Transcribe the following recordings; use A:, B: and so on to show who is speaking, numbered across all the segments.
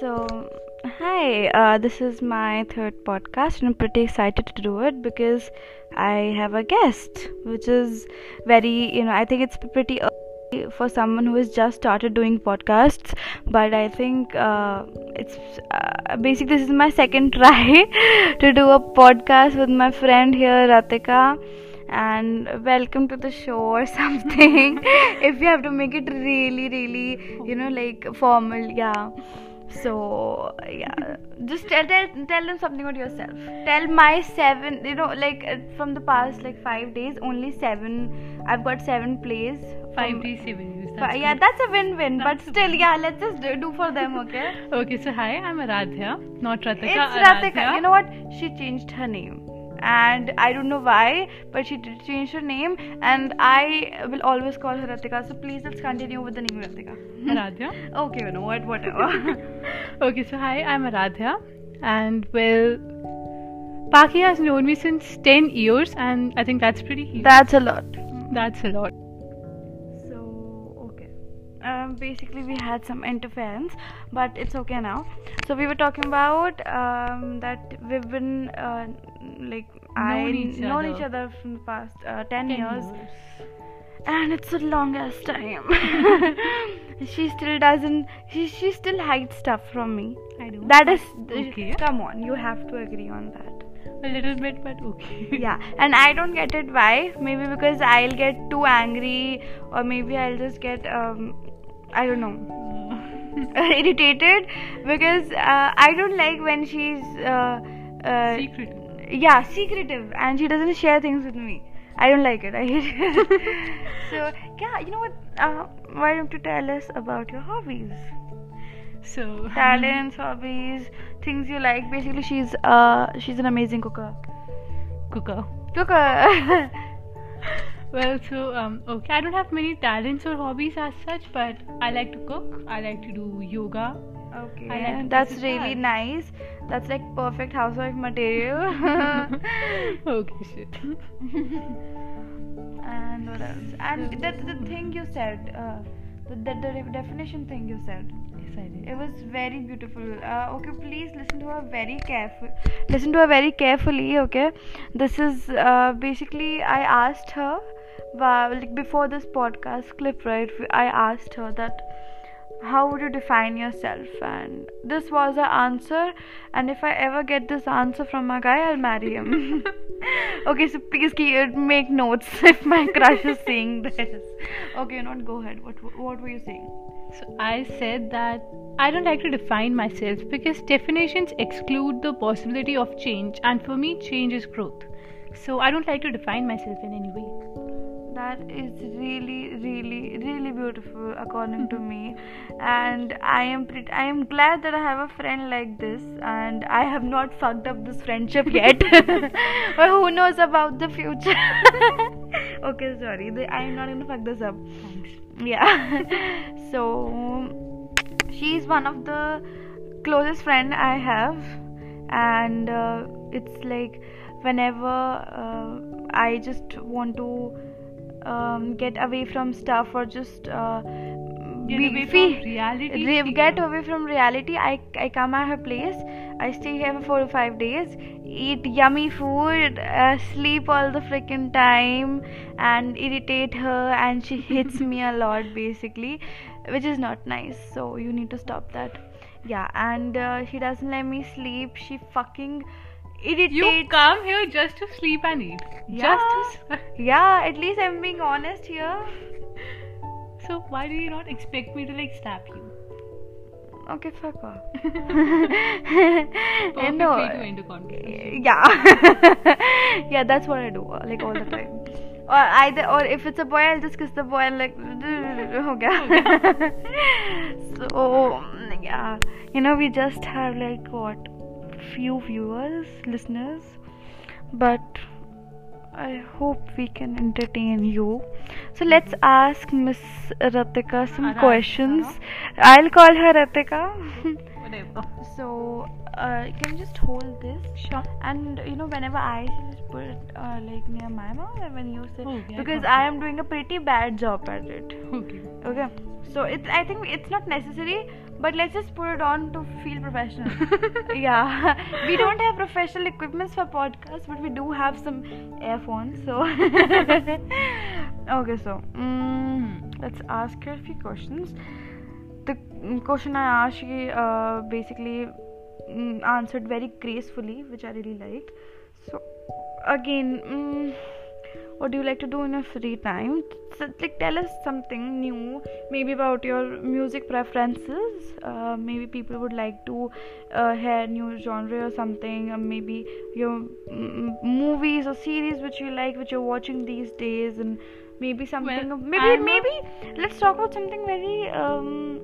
A: So, hi, uh, this is my third podcast, and I'm pretty excited to do it because I have a guest, which is very, you know, I think it's pretty early for someone who has just started doing podcasts, but I think uh, it's uh, basically this is my second try to do a podcast with my friend here, Ratika. And welcome to the show or something. if you have to make it really, really, you know, like formal, yeah so yeah just tell, tell tell them something about yourself tell my seven you know like uh, from the past like five days only seven i've got seven plays
B: Five
A: from-
B: days, seven views. That's
A: yeah
B: good.
A: that's a win-win but
B: That's a
A: still yeah let's just do, do for them okay
B: Okay, so hi, I'm Aradhya, not Ratika.
A: it's. Ratika. You know what? She changed her name. And I don't know why, but she did change her name, and I will always call her Ratika. So please let's continue with the name Ratika.
B: Aradhya.
A: Okay, you know what? Whatever.
B: Okay, so hi, I'm Aradhya, and well, Pakhi has known me since 10 years, and I think that's pretty huge.
A: That's a lot.
B: that's a lot.
A: Um, basically, we had some interference, but it's okay now. So we were talking about um, that we've been uh, like I
B: Known each
A: known
B: other.
A: each other from the past uh, ten,
B: 10
A: years, and it's the longest time. she still doesn't. She she still hides stuff from me.
B: I do.
A: That is
B: Okay.
A: come on. You have to agree on that.
B: a little bit, but okay.
A: yeah and i don't get it why maybe because i'll get too angry or maybe i'll just get um i don't know. Irritated because uh, i don't like when she's uh, uh,
B: Secret.
A: yeah secretive and she doesn't share things with me. I don't like it i hate it. So yeah you know what uh, why don't you tell us about your hobbies?
B: So,
A: talents hobbies things you like. Basically she's uh she's an amazing cooker.
B: Cooker.
A: cooker
B: Well, so um, okay, I don't have many talents or hobbies as such, but I like to cook. I like to do yoga.
A: Okay,
B: like
A: that's really
B: parks.
A: nice. That's like perfect housewife material.
B: okay, shit.
A: and what else? And that the thing you said, uh, the, the, the definition thing you said,
B: Yes, I did.
A: it was very beautiful. Uh, okay, please listen to her very careful. Listen to her very carefully. Okay, this is uh, basically I asked her, uh, like before this podcast clip, right? I asked her that how would you define yourself and this was her answer and if i ever get this answer from a guy i'll marry him okay so please keep, make notes if my crush is seeing this okay not go ahead what what were you saying
B: So I said that I don't like to define myself because definitions exclude the possibility of change, and for me, change is growth. So I don't like to define myself in any way.
A: That is really really really beautiful according to me. And i am pretty i am glad that i have a friend like this and i have not fucked up this friendship yet. But who knows about the future? Okay sorry. I am not gonna fuck this up.
B: Thanks.
A: yeah. So she's one of the closest friend i have and uh, it's like whenever uh, i just want to um, get away from stuff or just uh,
B: Get
A: be-
B: away from reality.
A: re- get away from reality. I, I come at her place. I stay here for four or five days. Eat yummy food uh, sleep all the freaking time and irritate her and she hits me a lot basically which is not nice. So you need to stop that. Yeah and uh, she doesn't let me sleep. She fucking irritates
B: You come here just to sleep and eat.
A: Yeah.
B: Just to.
A: yeah at least i'm being honest here
B: So why do you not expect me to like slap you?
A: okay fuck off
B: Perfect
A: And no,
B: way to end a conversation.
A: yeah yeah that's what i do uh, like all the time or either or if it's a boy i'll just kiss the boy and like okay so yeah you know we just have like what few viewers listeners but I hope we can entertain you. So let's ask Miss Ratika some questions. I'll call her Ratika.
B: Whatever.
A: so uh, can you just hold this?
B: Sure.
A: And you know, whenever I just put it uh, like near my mouth, and when you say
B: Okay,
A: because
B: got
A: I am doing a pretty bad job at it.
B: Okay.
A: Okay, so it's I think it's not necessary, but let's just put it on to feel professional. yeah, we don't have professional equipments for podcasts, but we do have some earphones. So, okay, so mm, let's ask her a few questions. The question I asked, she uh, basically mm, answered very gracefully, which I really liked. So, again. Mm, what do you like to do in your free time? So, like tell us something new maybe about your music preferences. Uh, maybe people would like to uh, hear new genre or something or maybe your m- movies or series which you like which you're watching these days and maybe something
B: Well,
A: maybe
B: I'm a-
A: maybe let's talk about something very um,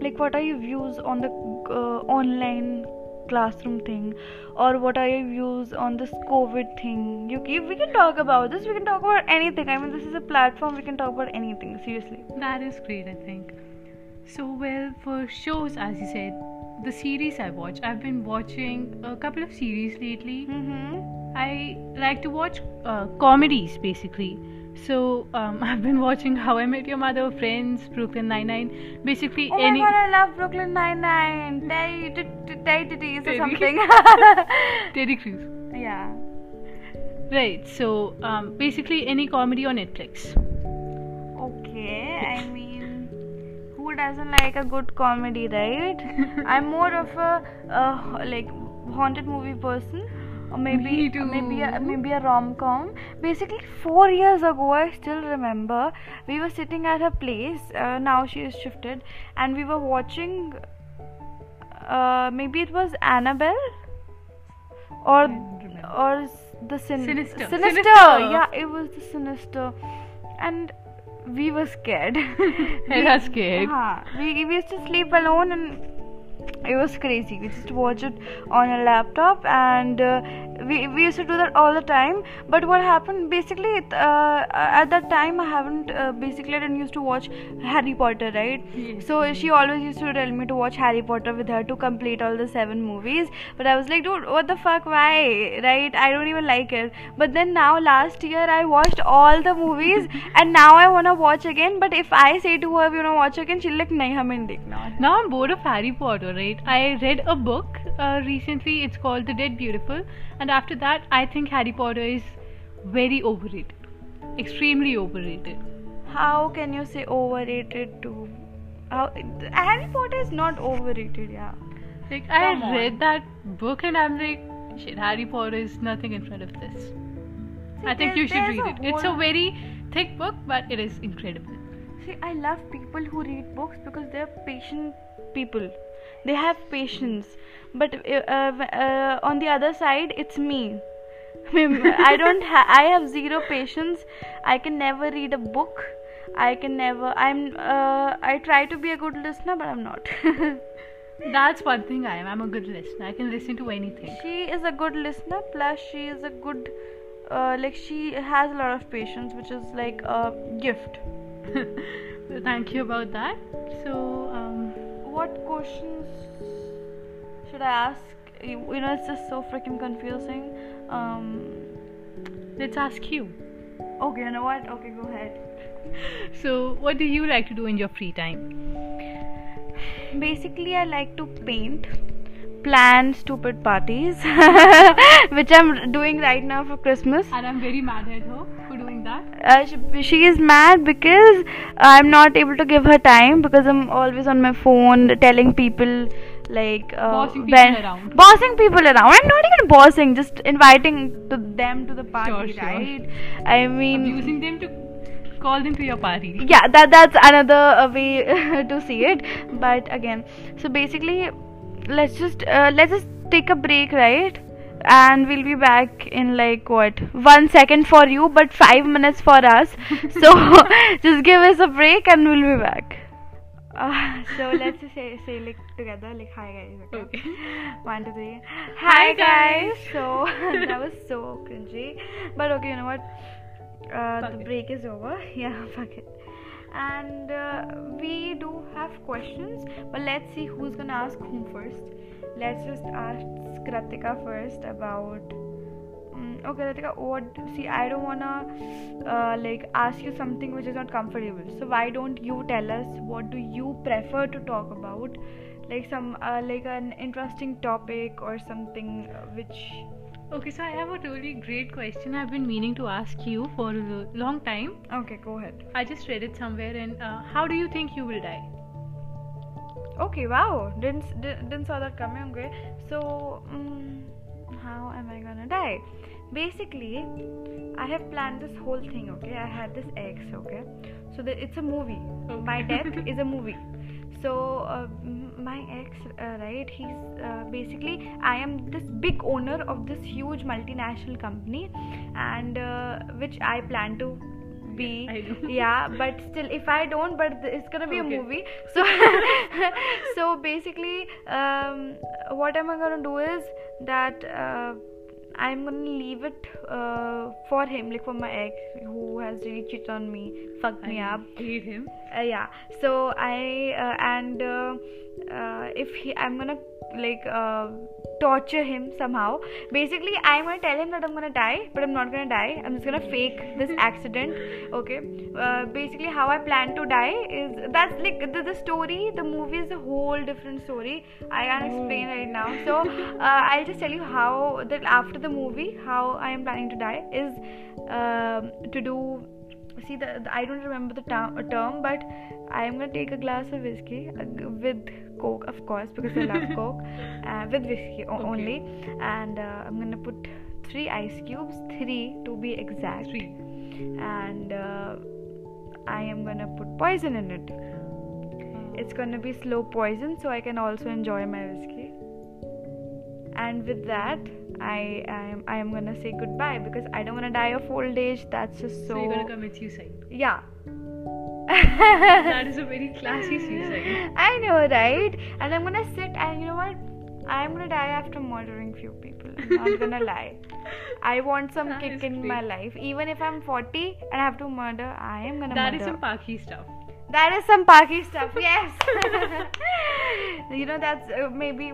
A: like what are your views on the uh, online classroom thing or what are your views on this covid thing? You, you we can talk about this. We can talk about anything. I mean this is a platform. We can talk about anything seriously.
B: That is great, I think. So, well, for shows, as you said, the series I watch, I've been watching a couple of series lately.
A: mm-hmm.
B: I like to watch uh, comedies basically. So, um, I've been watching How I Met Your Mother, Friends, Brooklyn Nine-Nine, basically
A: oh
B: any.
A: my god i love brooklyn nine-nine Terry t- t- Terry titties or something
B: Terry Crews.
A: yeah
B: Right, so um, basically any comedy on Netflix.
A: Okay, I mean, who doesn't like a good comedy, right? I'm more of a uh, like haunted movie person, or maybe maybe a, maybe a rom com. Basically, four years ago, I still remember we were sitting at her place. Uh, now she is shifted, and we were watching. Uh, maybe it was Annabelle, or
B: I don't remember.
A: or the sin-
B: Sinister.
A: Sinister.
B: Sinister.
A: Yeah, it was the sinister, and we were scared.
B: Hell, are scared.
A: We, we used to sleep alone and it was crazy. We just to watch it on a laptop and uh, we, we used to do that all the time but what happened basically uh, at that time i haven't uh, basically i didn't used to watch harry potter right?
B: Yes.
A: so she always used to tell me to watch harry potter with her to complete all the seven movies but i was like dude what the fuck why? Right? I don't even like it. But then now last year i watched all the movies and now i want to watch again but if i say to her you know watch again? She'll like nahi hame dekhna
B: now i'm bored of harry potter right? I read a book uh, recently. It's called the dead beautiful and after that, I think Harry Potter is very overrated, extremely overrated.
A: How can you say overrated too? How, Harry Potter is not overrated, yeah.
B: Like I
A: Come on.
B: read that book, and I'm like, shit, Harry Potter is nothing in front of this. I think you should read it. It's a very thick book, but it is incredible.
A: See, I love people who read books because they're patient people. They have patience. But uh, uh, on the other side, it's me. I don't. Ha- I have zero patience. I can never read a book. I can never. I'm. Uh, I try to be a good listener, but I'm not.
B: That's one thing I am. I'm a good listener. I can listen to anything.
A: she is a good listener. Plus, she is a good. Uh, like she has a lot of patience, which is like a gift.
B: thank you about that. So um,
A: What questions should I ask? You know, it's just so freaking confusing. Um,
B: let's ask you.
A: okay, you know what? Okay, go ahead.
B: So what do you like to do in your free time?
A: Basically, I like to paint, plan stupid parties, which I'm doing right now for Christmas.
B: And I'm very mad at her for doing that.
A: Uh, she, she is mad because I'm not able to give her time because I'm always on my phone telling people like uh,
B: Bossing people
A: when-
B: around.
A: bossing people around. I'm not even bossing, just inviting to them to the party,
B: Sure, sure.
A: right? I mean,
B: using them to call them to your party.
A: yeah, that that's another uh, way to see it. But again, so basically, let's just uh, let's just take a break, right? And we'll be back in like what one second for you, but five minutes for us. So just give us a break, and we'll be back. Uh, so let's just say say like together like hi guys. Okay.
B: Okay.
A: One, two, three.
B: Hi,
A: Hi guys.
B: guys.
A: So that was so cringy, but okay, you know what? Uh, the
B: it.
A: break is over. Yeah, fuck it. And uh, we do have questions, but let's see who's gonna ask whom first. Let's just ask Kratika first about Mm, okay, Ritika, what? See, I don't wanna uh, like ask you something which is not comfortable. So why don't you tell us what do you prefer to talk about? Like some uh, like an interesting topic or something uh, which.
B: Okay, so I have a really great question I've been meaning to ask you for a long time.
A: Okay, go ahead.
B: I just read it somewhere, and uh, how do you think you will die?
A: Okay, wow, didn't didn't, didn't saw that coming. Okay, so um, how am I gonna die? Basically, I have planned this whole thing. Okay, I had this ex. Okay, so that it's a movie.
B: Okay.
A: My death is a movie. So uh, my ex, uh, right? He's uh, basically I am this big owner of this huge multinational company, and uh, which I plan to be
B: I know.
A: yeah but still if i don't but th- it's gonna be
B: Okay.
A: a movie so so basically um, what am i gonna do is that uh, i'm gonna leave it uh, for him like for my ex who has really cheated on me fucked me up
B: hate him.
A: uh, yeah so i uh, and uh, if he i'm gonna like uh, torture him somehow. Basically i'm gonna tell him that i'm gonna die but i'm not gonna die. I'm just gonna fake this accident okay? Uh, basically how i plan to die is that's like the, the story the movie is a whole different story. I can't explain right now. So uh, i'll just tell you how that after the movie how i am planning to die is um, to do see the, the- I don't remember the term, term but I am gonna take a glass of whiskey uh, with coke of course because I love coke uh, with whiskey o-
B: Okay.
A: only. And uh, I'm gonna put three ice cubes three to be exact.
B: Three.
A: and uh, I am gonna put poison in it. It's gonna be slow poison so I can also enjoy my whiskey. And with that I I am I am gonna say goodbye because I don't wanna die of old age. That's just so,
B: So, you're gonna commit suicide.
A: yeah
B: that is a very classy suicide.
A: I know, right? And I'm gonna sit and you know what? I'm gonna die after murdering few people. I'm not gonna lie. I want some
B: That
A: kick in my life. Even if I'm 40 and I have to murder, I am gonna
B: That
A: murder.
B: is some Pakhi stuff.
A: that is some Pakhi stuff. Yes. you know that's uh, maybe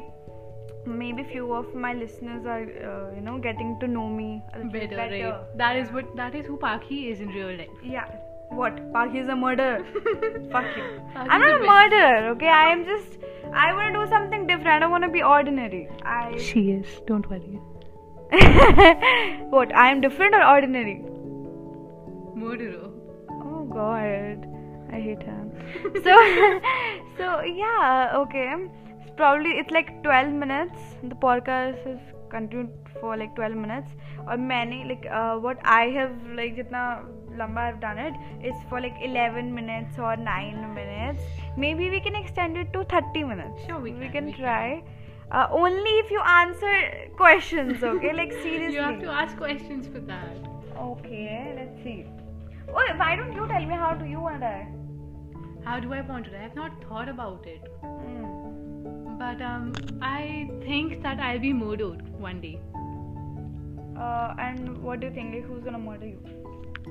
A: maybe few of my listeners are uh, you know getting to know me a little
B: Better,
A: better.
B: right? That is what that is who Pakhi is in real life.
A: Yeah. What? Pakhi is a murderer. Fuck you.
B: Pakhi
A: I'm not
B: a
A: a
B: bitch.
A: murderer, okay? I am just. I want to do something different. I don't want to be ordinary. I.
B: She is. Don't worry.
A: what? I am different or ordinary?
B: Murderer.
A: Oh God, I hate him. So, so yeah, okay. It's probably it's like 12 minutes. The podcast is continued for like 12 minutes. Or many like uh, what I have like jitna lamba I've done it, is for like 11 minutes or 9 minutes. Maybe we can extend it to 30 minutes.
B: Sure, we
A: we
B: can,
A: can
B: we can.
A: try. Uh, only if you answer questions, okay? Like seriously.
B: You have to ask questions for that.
A: Okay, let's see. Oh, why don't you tell me how do you want to die?
B: How do I want to die? I have not thought about it.
A: Mm.
B: But um, I think that I'll be murdered one day.
A: Uh, and what do you think? Like, who's gonna murder you?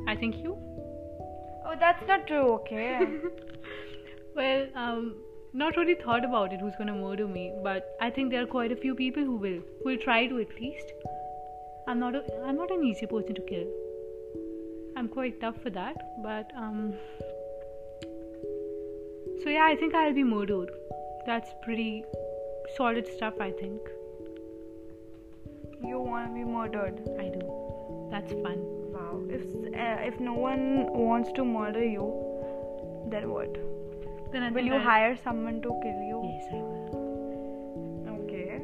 B: I think you.
A: Oh, that's not true. Okay.
B: Well, um, not really thought about it who's gonna murder me, but I think there are quite a few people who will, who will try to at least. I'm not a, I'm not an easy person to kill. I'm quite tough for that, but um. So yeah, I think I'll be murdered. That's pretty solid stuff. I think
A: you wanna be murdered?
B: I do. That's fun.
A: Wow. If uh, if no one wants to murder you, then what?
B: Then
A: Will you
B: I'll-
A: hire someone to kill you?
B: Yes, I will.
A: Okay.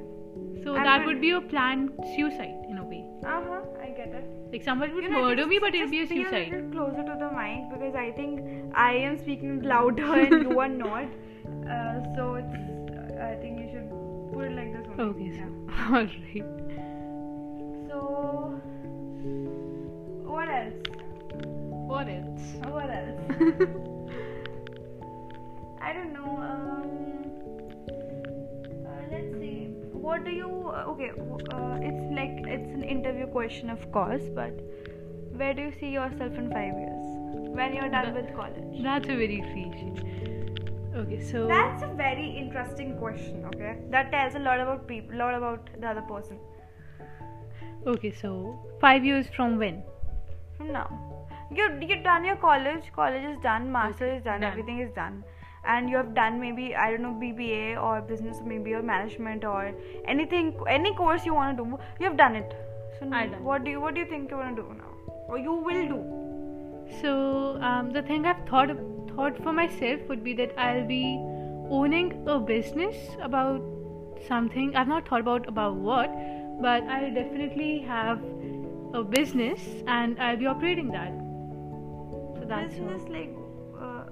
B: So
A: I'm
B: that would be a planned suicide in a way.
A: Uh huh. I get it.
B: Like someone would
A: You know,
B: murder
A: just-
B: me, but it'll be a
A: be
B: suicide.
A: little closer to the mic because I think I am speaking louder and you are not. Uh, so it's. I think you should put it like this. Only.
B: Okay,
A: Yeah.
B: so alright.
A: So, what else?
B: What else?
A: What else? I don't know. Um, uh, let's see. What do you? Uh, okay, uh, it's like it's an interview question, of course. But where do you see yourself in five years when you're done
B: That-
A: with college?
B: That's a very cliche. Okay, so
A: That's a very interesting question. Okay, that tells a lot about people, lot about the other person.
B: Okay, so five years from when?
A: From now. You you've done your college. College is done. Master
B: Okay,
A: is done,
B: done.
A: Everything is done. And you have done maybe I don't know BBA or business maybe or management or anything any course you want to do. You have done it. So
B: I done.
A: what do you what do you think you want to do now? Or you will do?
B: So um, the thing I've thought thought for myself would be that I'll be owning a business about something. I've not thought about about what, but I'll definitely have a business and I'll be operating that. So that's
A: business
B: all.
A: like uh,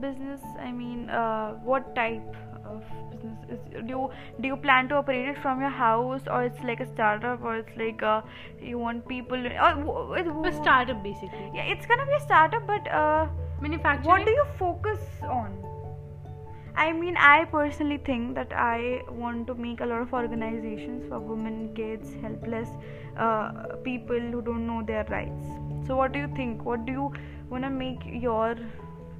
A: business. I mean, uh, what type of business is? Do you do you plan to operate it from your house or it's like a startup or it's like uh, you want people? Or, w- it-
B: a startup basically.
A: Yeah, it's gonna be a startup, but uh,
B: Manufacturing.
A: what do you focus on? I mean, I personally think that I want to make a lot of organizations for women, kids, helpless uh, people who don't know their rights. So, what do you think? What do you want to make your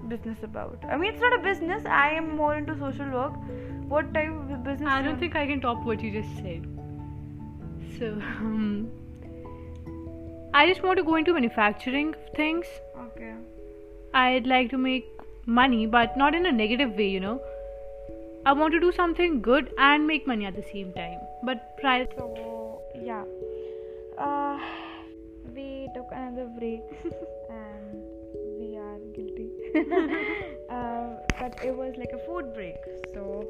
A: business about? I mean, it's not a business. I am more into social work. What type of business?
B: I
A: do
B: don't think I can top what you just said. So, um, I just want to go into manufacturing things.
A: Okay.
B: I'd like to make money, but not in a negative way, you know. I want to do something good and make money at the same time. But prior
A: So yeah, uh, we took another break and we are guilty. uh, but it was like a food break. So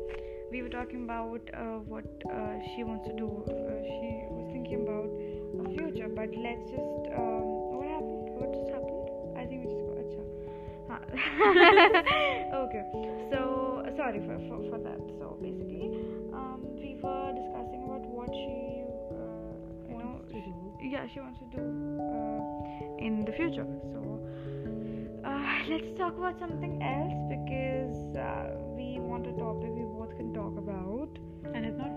A: we were talking about uh, what uh, she wants to do. Uh, she was thinking about a future. But let's just um, what happened? What just happened? I think we just got acha. Okay. So sorry for, for for that. So basically, um, we were discussing about what she, yeah, she wants to do uh, in the future. So uh, let's talk about something else because uh, we want a topic we both can talk about,
B: and I've not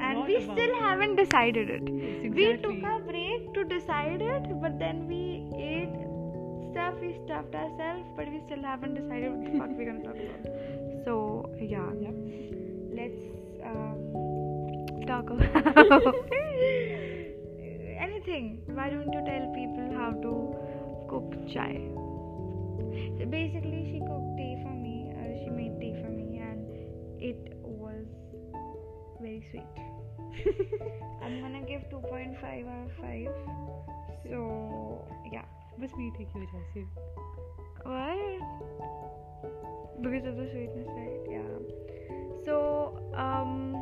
A: and we still
B: it.
A: haven't decided it.
B: Yes,
A: We took a break to decide it, but then we ate stuff, we stuffed ourselves, but we still haven't decided what the fuck we're gonna talk about. So yeah,
B: Yep.
A: let's um, talk about anything. Why don't you tell people how to cook chai? So basically, she cooked tea for me. Uh, she made tea for me, and it was very sweet. I'm gonna give 2.5 out of 5. So yeah.
B: बस मीठे की वजह से
A: What? Because of the sweetness, right? Yeah. So, um.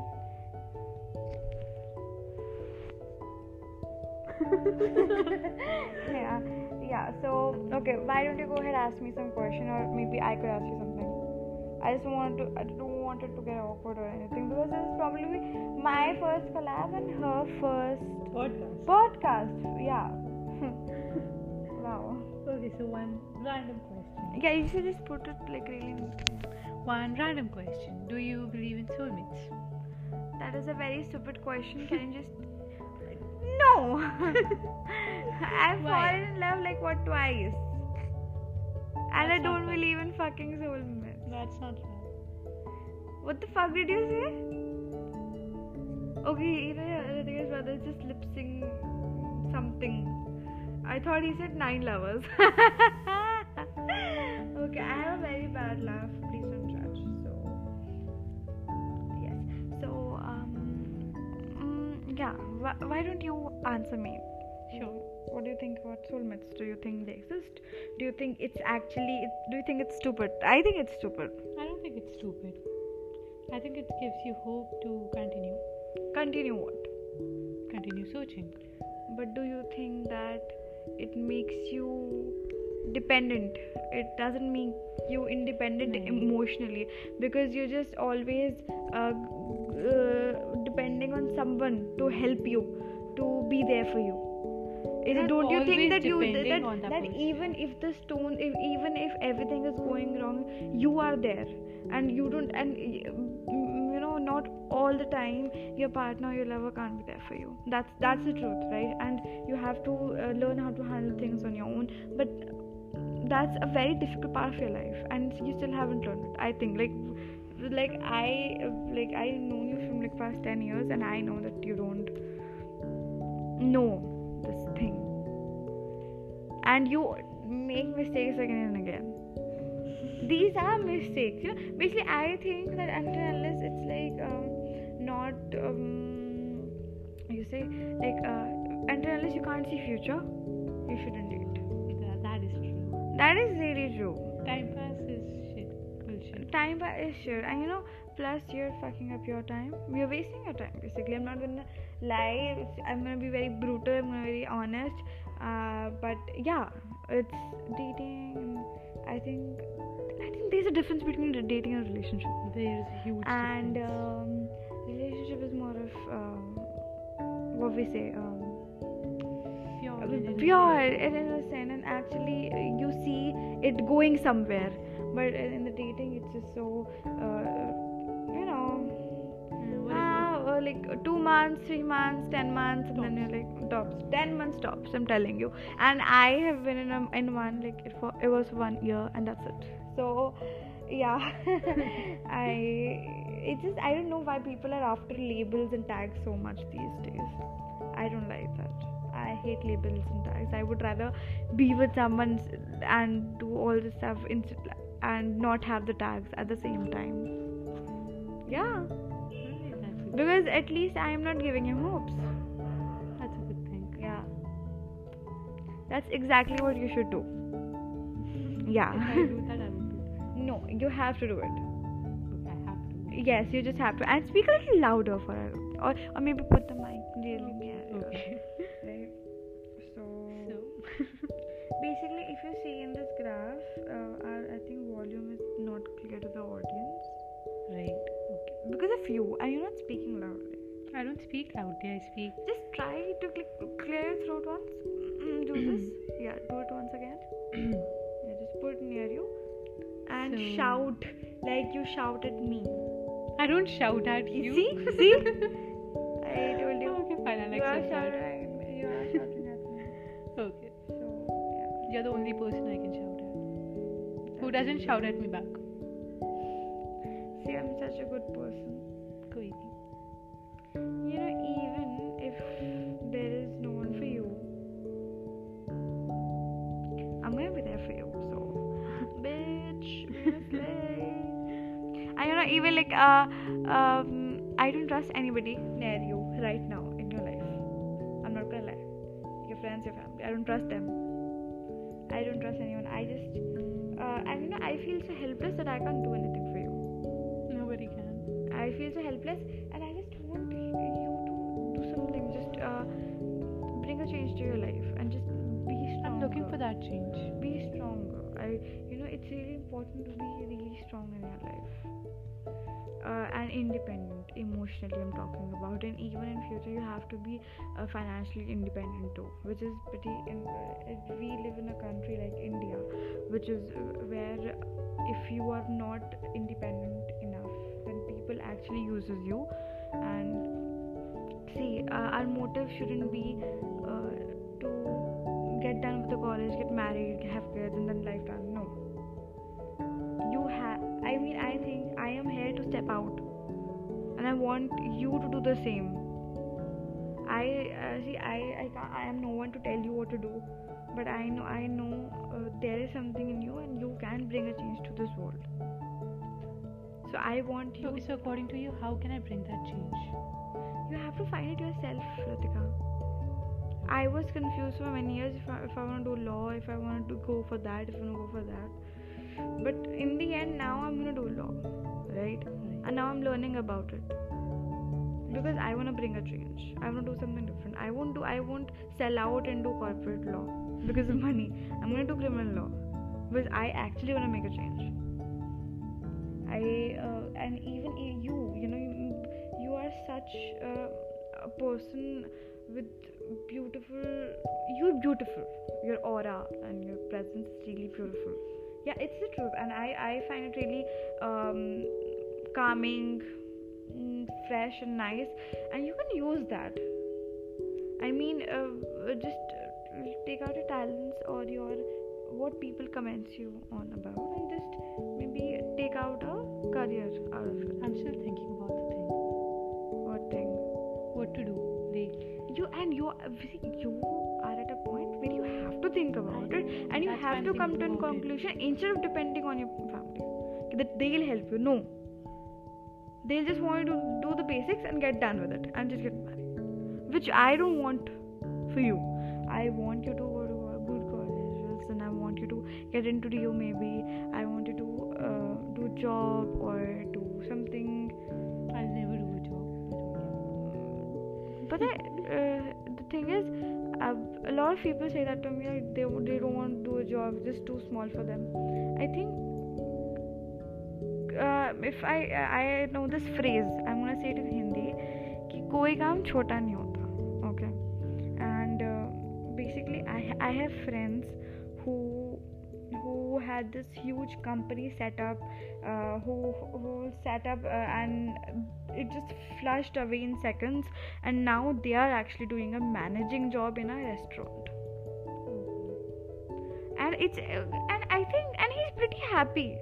A: Yeah, yeah. So, okay. Why don't you go ahead and ask me some question, or maybe I could ask you something. I just want to. I don't want it to get awkward or anything because this is probably my first collab and her first
B: podcast.
A: podcast. Yeah. wow.
B: Okay, so one random question.
A: Yeah, you should just put it like really.
B: One random question. Do you believe in soulmates?
A: That is a very stupid question. Can you just. No! I've
B: Why?
A: fallen in love like what twice. And I
B: That's
A: don't believe in fucking soulmates.
B: That's not right.
A: What the fuck did you say? Okay, you know, Hrithik's brother is just lip sync something. I thought he said nine lovers. okay, I have a very bad laugh. Mm. Wh- why don't you answer me?
B: Sure.
A: What do you think about soulmates? Do you think they exist? Do you think it's actually? Do you think it's stupid? I think it's stupid.
B: I don't think it's stupid. I think it gives you hope to continue,
A: Continue what?
B: continue searching.
A: But do you think that it makes you dependent? It doesn't make you independent
B: No.
A: emotionally because you're just always uh, uh, depending on someone to help you, to be there for you. Is it, don't you think that you that,
B: that
A: that even if the stone, if, even if everything is going wrong, you are there, and you don't, and mm, you know, not all the time your partner your lover can't be there for you. That's that's the truth, right? And you have to uh, learn how to handle things on your own. But that's a very difficult part of your life, and you still haven't learned it. I think, like, like I, like I know like past ten years, and I know that you don't know this thing and you make mistakes again and again these are mistakes you know basically i think that until unless it's like um, not um, you say like uh, until unless you can't see future you shouldn't date
B: That, that is true.
A: that is really true
B: Time pass is shit. Bullshit.
A: time pa- is shit and you know plus you're fucking up your time. You're wasting your time basically. I'm not gonna lie. I'm gonna be very brutal i'm gonna be very honest. Uh, but yeah it's dating. I think i think there's a difference between dating and relationship.
B: There is a huge
A: and
B: difference.
A: um, relationship is more of um, what we say um,
B: pure, and
A: pure
B: innocent.
A: and innocent. And actually you see it going somewhere. But in the dating it's just so uh, like two months three months ten months and then you're like tops. ten months tops i'm telling you. And i have been in a, in one like it, for, it was one year and that's it. So yeah. I it just i don't know why people are after labels and tags so much these days. I don't like that. I hate labels and tags. I would rather be with someone and do all this stuff instead and not have the tags at the same time. Yeah.
B: Right, that's, a,
A: because at least i am not giving him hopes.
B: That's a good thing.
A: yeah. That's exactly what you should do. Yeah.
B: If I do that,
A: no you have to do it.
B: Okay, I have to.
A: yes you just have to. And speak a little louder for her. Or, or maybe put the mic really near
B: Okay.
A: right. So
B: So,
A: basically if you see in this graph uh, our, i think volume is not clear to the audience.
B: Right. Okay.
A: because of you. And you're not speaking
B: I don't speak out Yeah, I speak.
A: Just try to clear your throat once. Mm, do this. Yeah, do it once again. yeah, just put near you and
B: so.
A: shout like you shouted me.
B: I don't shout at you.
A: See? See? I told you.
B: Okay, fine. I'll
A: you are shouting at me. You are shouting at me.
B: Okay.
A: So, yeah.
B: You're the only person I can shout at. Who doesn't shout at me back?
A: See, I'm such a good person.
B: Koi
A: you know even if there is no one for you i'm gonna be there for you so. Bitch and you know even like uh um i don't trust anybody near you right now in your life. I'm not gonna lie. Your friends your family i don't trust them. I don't trust anyone. I just uh, and you know i feel so helpless that i can't do anything for you.
B: Nobody can.
A: I feel so helpless, and I a change to your life, and just be stronger.
B: I'm looking for that change.
A: Be stronger. I, you know, it's really important to be really strong in your life. Uh, and independent emotionally i'm talking about and even in future you have to be uh, financially independent too which is pretty in, uh, we live in a country like india which is uh, where if you are not independent enough then people actually uses you and see uh, our motive shouldn't be to get done with the college get married have kids and then life done no. You have i mean i think i am here to step out. And i want you to do the same. I uh, see i I, I am no one to tell you what to do. But i know i know uh, there is something in you and you can bring a change to this world. So i want you
B: So, so according to you, how can I bring that change?
A: you have to find it yourself Latika. I was confused for many years if I, if I want to do law, if I wanted to go for that, if I want to go for that. But in the end, now I'm gonna do law, right? And now I'm learning about it because I want to bring a change. I want to do something different. I won't do. I won't sell out and do corporate law because of money. I'm gonna do criminal law because I actually want to make a change. I uh, and even you, you know, you, you are such a person with beautiful. You're beautiful. Your aura and your presence is really beautiful. Yeah, it's the truth, and I I find it really um, calming, mm, fresh, and nice, and you can use that. I mean, uh, just uh, take out your talents or your what people comments you on about, and just maybe take out a career out of it.
B: I'm still thinking about the thing.
A: What thing?
B: What to do? Like,
A: you and you you are at a point where you have to think about it and you
B: That's
A: have to come to a
B: it.
A: conclusion instead of depending on your family that they'll help you. No. They'll just want you to do the basics and get done with it and just get married which i don't want for you. I want you to go to a good colleges and i want you to get into rio maybe. I want you to uh, do job or do something.
B: I'll never do a job
A: but I, uh, the thing is I've, a lot of people say that to me like they, they don't want to do a job just too small for them. I think uh, if i i know this phrase i'm going to say it in hindi ki koi kaam chota nahi hota okay? And uh, basically i i have friends had this huge company set up uh, who who set up uh, and it just flushed away in seconds and now they are actually doing a managing job in a restaurant and it's uh, and I think and he's pretty happy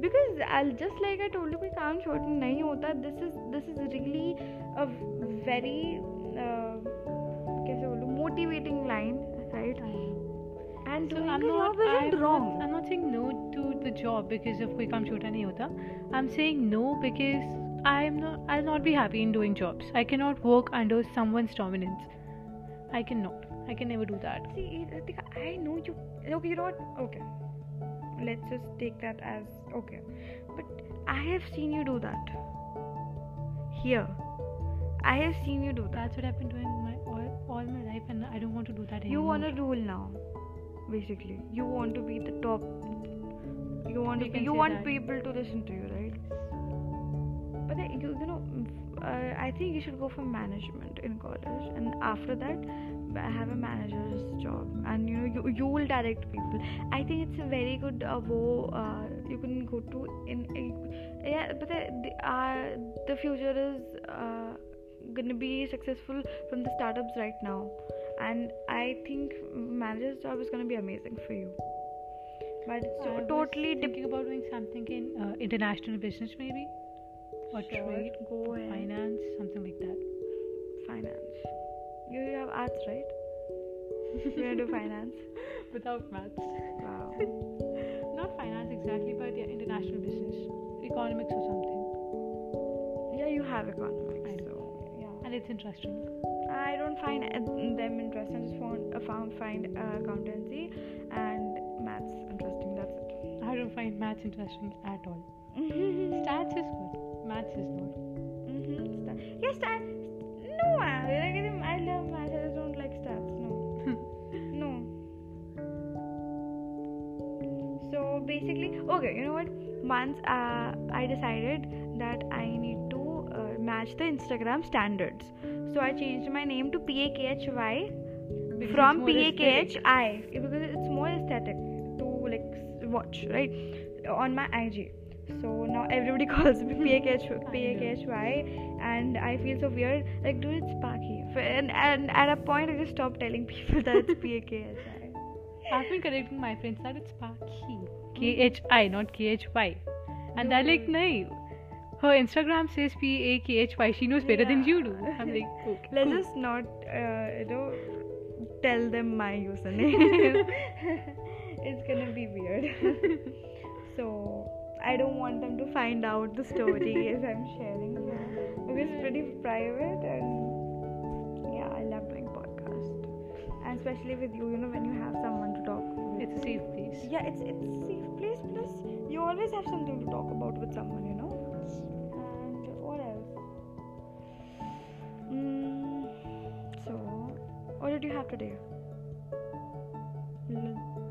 A: because I'll just like I told you कोई काम छोटा नहीं होता this is this is really a very uh, कैसे बोलूँ motivating line right and
B: So
A: doing
B: I'm
A: the
B: not,
A: job isn't
B: I'm
A: wrong
B: Not, I'm job because of we come shoot nahi hota. I'm saying no because i'm not i'll not be happy in doing jobs. I cannot work under someone's dominance. I cannot. I can never do that.
A: See eh, eh, i know you okay you know what? Okay. Let's just take that as okay. But i have seen you do that. Here. I have seen you do that.
B: That's what i've been doing my all, all my life and i don't want to do that anymore.
A: you want a rule now basically. You want to be the top you want
B: We
A: to be,
B: can
A: you want
B: that.
A: people to listen to you, right? But then you, you know, uh, I think you should go for management in college, and after that, have a manager's job, and you know, you you will direct people. I think it's a very good uh, wo, uh you can go to in yeah, but the the, uh, the future is uh, gonna be successful from the startups right now, and I think manager's job is gonna be amazing for you. But
B: I
A: so totally
B: thinking about doing something in uh, international business, maybe, or
A: Sure,
B: trade,
A: go ahead.
B: finance, something like that.
A: finance. You have arts, right? You're gonna do finance.
B: Without maths.
A: Wow.
B: Not finance exactly, but yeah, international business, economics or something.
A: Yeah, you have economics.
B: I.
A: So yeah.
B: And it's interesting.
A: I don't find uh, them interesting. I just found, uh, found find uh, accountancy
B: I don't find maths interesting at all.
A: mm-hmm.
B: Stats is good, maths is not.
A: Sta- yes, stats. No, I, like, I love maths. I just don't like stats. No. no. So basically, okay, you know what? Once uh, I decided that I need to uh, match the Instagram standards. So I changed my name to P A K H Y from P A K H. I because watch, right? On my IG. So now everybody calls me P A K H P A K H Y, and I feel so weird. Like, dude, it's Pakhi. And, and at a point, I just stopped telling people that it's P A K H I.
B: I've been correcting my friends that it's Pakhi. K H I, not K H Y. And they're like, nahi. Her Instagram says P A K H Y. She knows better than you do. I'm like, okay.
A: Let's
B: cool.
A: just not, uh, you know, tell them my username. It's gonna be weird. so I don't want them to find out the story as I'm sharing here because it's pretty private and yeah, I love doing podcast and especially with you. You know, when you have someone to talk with.
B: It's a safe place.
A: yeah, it's it's a safe place. Plus, you always have something to talk about with someone. You know. And what else? Mm, so, what did you have today?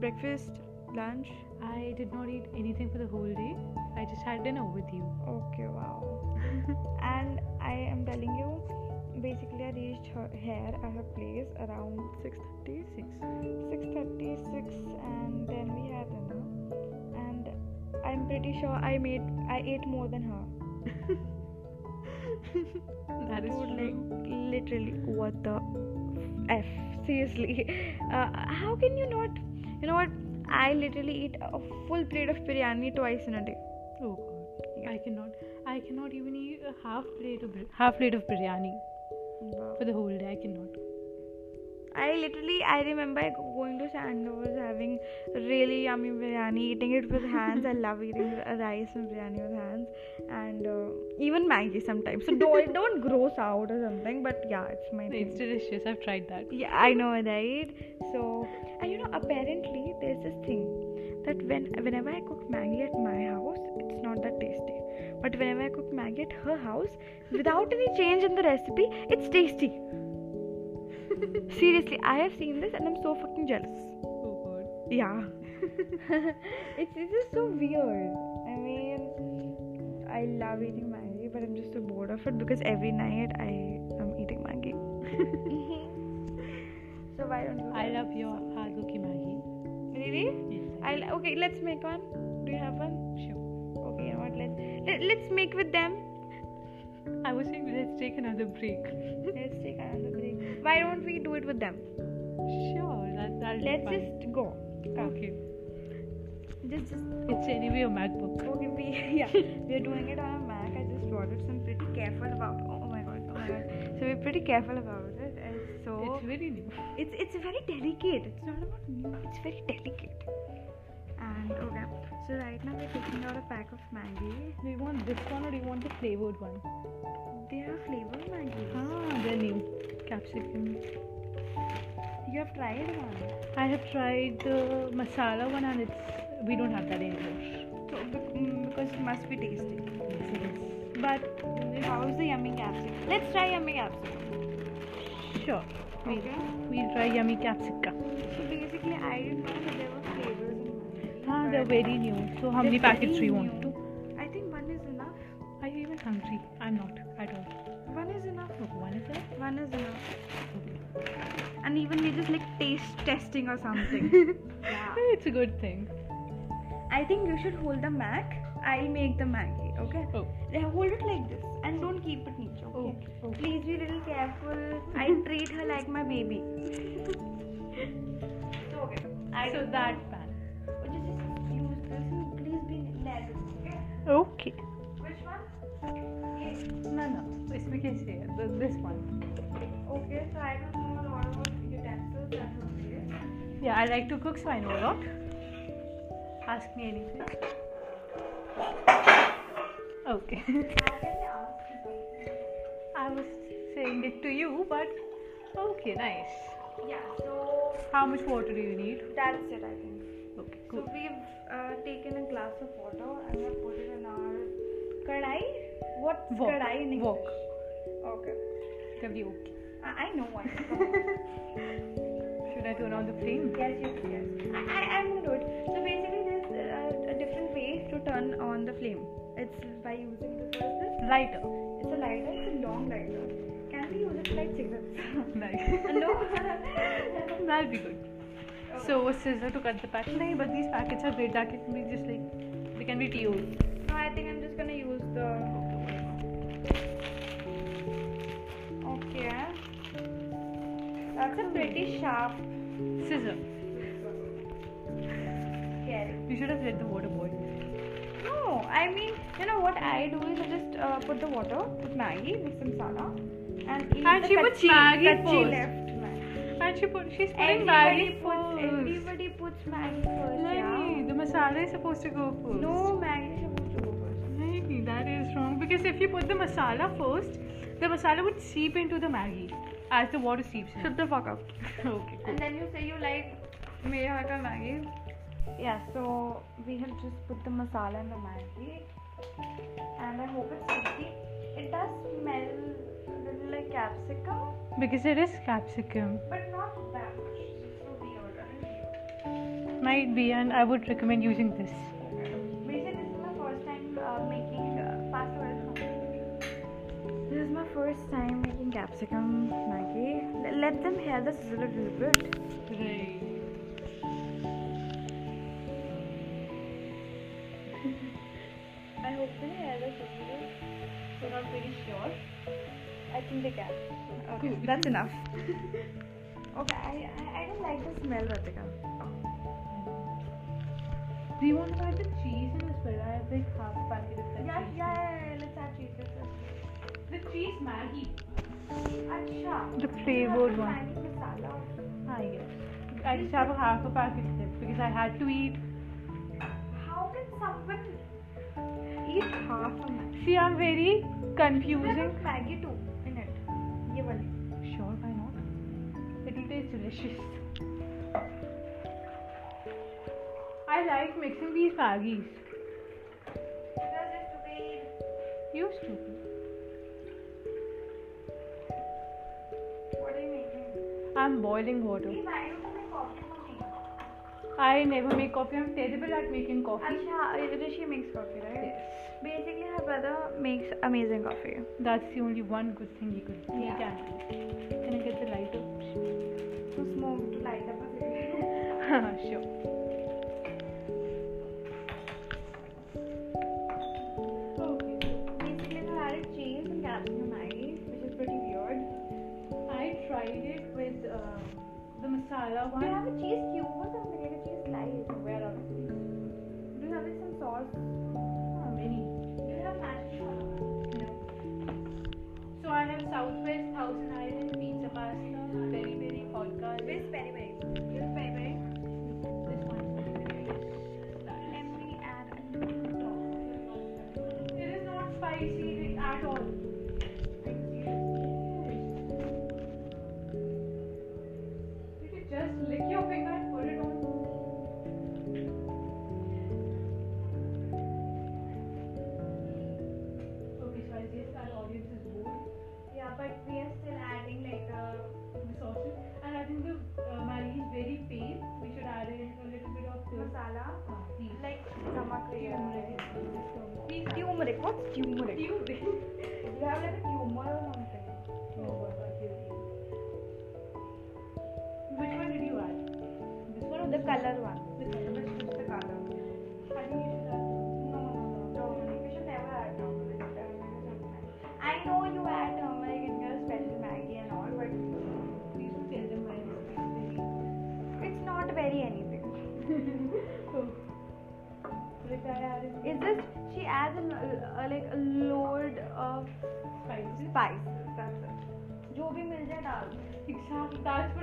A: Breakfast, lunch.
B: I did not eat anything for the whole day. I just had dinner with you.
A: Okay, wow. and I am telling you, basically, I reached her here at her place around 6:36. 6:36, and then we had dinner. And I'm pretty sure I made I ate more than her.
B: that is
A: Dude,
B: true.
A: like literally, what the f? Seriously, uh, how can you not? You know what? I literally eat a full plate of biryani twice in a day.
B: Oh god. I cannot. I cannot even eat a half plate of half plate of biryani.
A: Wow.
B: for the whole day. I cannot.
A: I literally, I remember going to Sandoz, having really yummy biryani, eating it with hands. I love eating rice and biryani with hands, and uh, even Maggi sometimes. So don't don't gross out or something. But yeah, it's my
B: It's
A: thing.
B: delicious. I've tried that.
A: Yeah, I know, right? So, and you know, apparently there's this thing that when whenever I cook Maggi at my house, it's not that tasty. But whenever I cook Maggi at her house, without any change in the recipe, it's tasty. Seriously, I have seen this and I'm so fucking jealous.
B: Oh
A: Yeah. it's, it's just so weird. I mean, I love eating Maggi, but I'm just so bored of it because every night I am eating Maggi. so why don't you?
B: God. I love your Hazuki Maggi.
A: Really?
B: Yes.
A: I okay. Let's make one. Do you have one?
B: Sure.
A: Okay. You know what? Let's let, let's make with them.
B: I was saying let's take another break.
A: Let's take another break. Why don't we do it with them?
B: Sure. That that'll
A: Let's
B: fun.
A: just go. Come.
B: Okay.
A: Just just
B: It's anyway a MacBook.
A: Okay, we yeah, we're doing it on a Mac. I just bought it, so I'm pretty careful about. Oh my god, oh my god. So we're pretty careful about it, and so
B: It's very new.
A: it's it's very delicate. It's not about new. It's very delicate. And okay, so right now we're taking out a pack of Maggi.
B: Do you want this one or do you want the flavored one?
A: They are flavored Maggi.
B: Ah, they're new. Capsicum.
A: You have tried one.
B: I have tried the masala one and it's we don't have that anymore.
A: So mm, because it must be tasty.
B: Yes, it is.
A: But how's the yummy capsicum? Let's try yummy capsicum.
B: Sure. We'll,
A: Okay.
B: we'll try yummy capsicum.
A: So basically, I didn't know that there were flavors in.
B: Ah, they're very new. So how many
A: They're
B: packets do you want? Two?
A: I think one is enough.
B: Are you even hungry? I'm not
A: one is
B: it?
A: One is enough. And even we just like taste testing or something. yeah.
B: It's a good thing.
A: I think you should hold the Mac. I'll make the Maggi. Okay.
B: Oh.
A: Hold it like this and don't keep it niche. Okay.
B: Okay. okay.
A: Please be little careful. I treat her like my baby. so okay. I
B: So that pan.
A: Oh, just, just use this and please be level. Okay.
B: Okay.
A: Which one? Yes.
B: No, no. इसमें कैसे है? The- This one.
A: Okay, so I don't know a lot about utensils. That's okay.
B: Yeah, I like to cook, so I know a lot. Ask me anything. Okay.
A: How can I ask you?
B: I was saying it to you, but okay, nice.
A: Yeah, so
B: How much water do you need?
A: that's it, I think.
B: Okay,
A: So
B: cool.
A: we've uh, taken a glass of water and we put it in our kadai. What
B: Wok.
A: kadai in English? Okay.
B: Kabhi okay.
A: I, I know one.
B: Should I turn on the flame?
A: yes, yes, yes. I, I, I'm gonna do it. So basically, there's uh, a different way to turn on the flame. It's by using this.
B: Lighter.
A: It's a lighter. It's a long lighter. Can we use it light cigarettes?
B: Nice.
A: no.
B: That'll be good. So a scissor to cut the packet. No, but these packets are great. That can be just like they can be TO'd.
A: No, I think I'm just gonna use the. Okay. That's a pretty sharp
B: Scissor.
A: scary.
B: You should have let the water boil.
A: No, I mean, you know what I do is I just uh, put the water, put Maggi, mix some masala, and eat
B: And
A: the
B: she puts
A: kachi,
B: Maggi
A: kachi
B: first.
A: left Maggi.
B: And she put she's putting Maggi
A: puts,
B: first.
A: everybody puts Maggi first.
B: No,
A: yeah.
B: the masala is supposed to go first.
A: No, Maggi is supposed to go first.
B: No, that is wrong because if you put the masala first, the masala would seep into the Maggi as the water seeps in.
A: Shut the fuck up.
B: okay, cool.
A: And then you say you like mere haka Maggi. Yeah, so we have just put the masala in the Maggi. and I hope it's tasty. It does smell a little like capsicum,
B: Because it is capsicum.
A: but not that much. It's so weird. a little weird.
B: Might be, and I would recommend using this.
A: Basically, this is my first time uh, making my first time making capsicum Maggi. Let them hear the sizzle a little bit.
B: Right.
A: I hope they hear the sizzle.
B: So not very sure.
A: I think they can. Okay, that's enough. okay, I, I I don't like the smell, Ratika.
B: Do you want to add the cheese in as well? I have like half a packet of that
A: Yeah,
B: cheese.
A: yeah, yeah, yeah, let's add cheese. Let's add cheese.
B: Cheese The flavored one. I guess. I just have a half a packet left because I had to eat.
A: How can someone eat half a
B: See, I'm very confusing.
A: Maggi too in it.
B: Sure, why not? It will taste delicious. I like mixing these
A: Maggis. Used to.
B: I'm boiling water. I never make coffee. I'm terrible at making coffee.
A: Acha, Rishi makes coffee, right?
B: Yes.
A: Basically, her brother makes amazing coffee.
B: That's the only one good thing he could. Do.
A: Yeah.
B: Can. Can I get the lighter?
A: To smoke to light up a cigarette.
B: sure. Uh, the masala one.
A: Do you have a cheese cube or something like a cheese slice? Where Do you have like, some sauce?
B: How many?
A: Do you have?
B: No. So I have Southwest Thousand Island.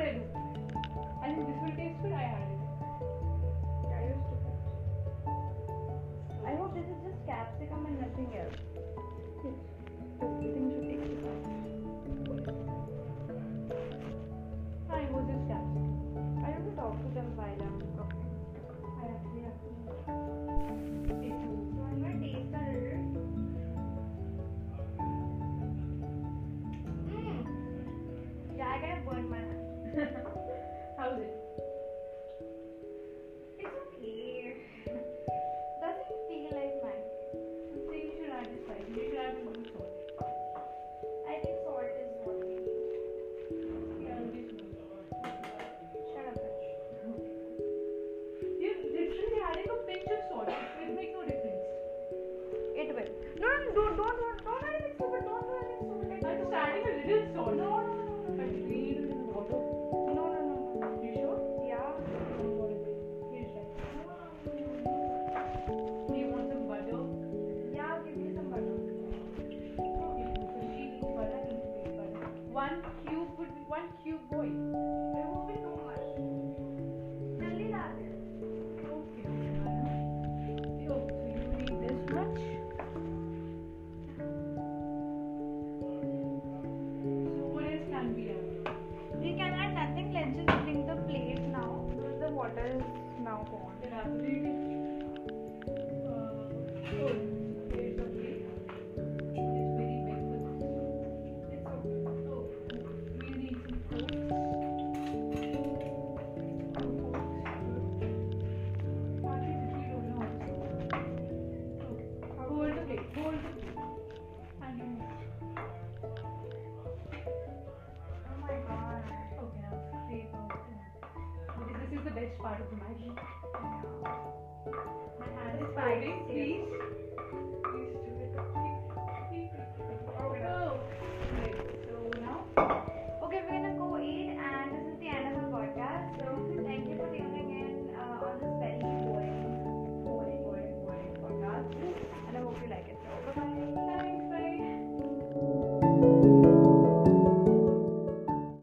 B: ready.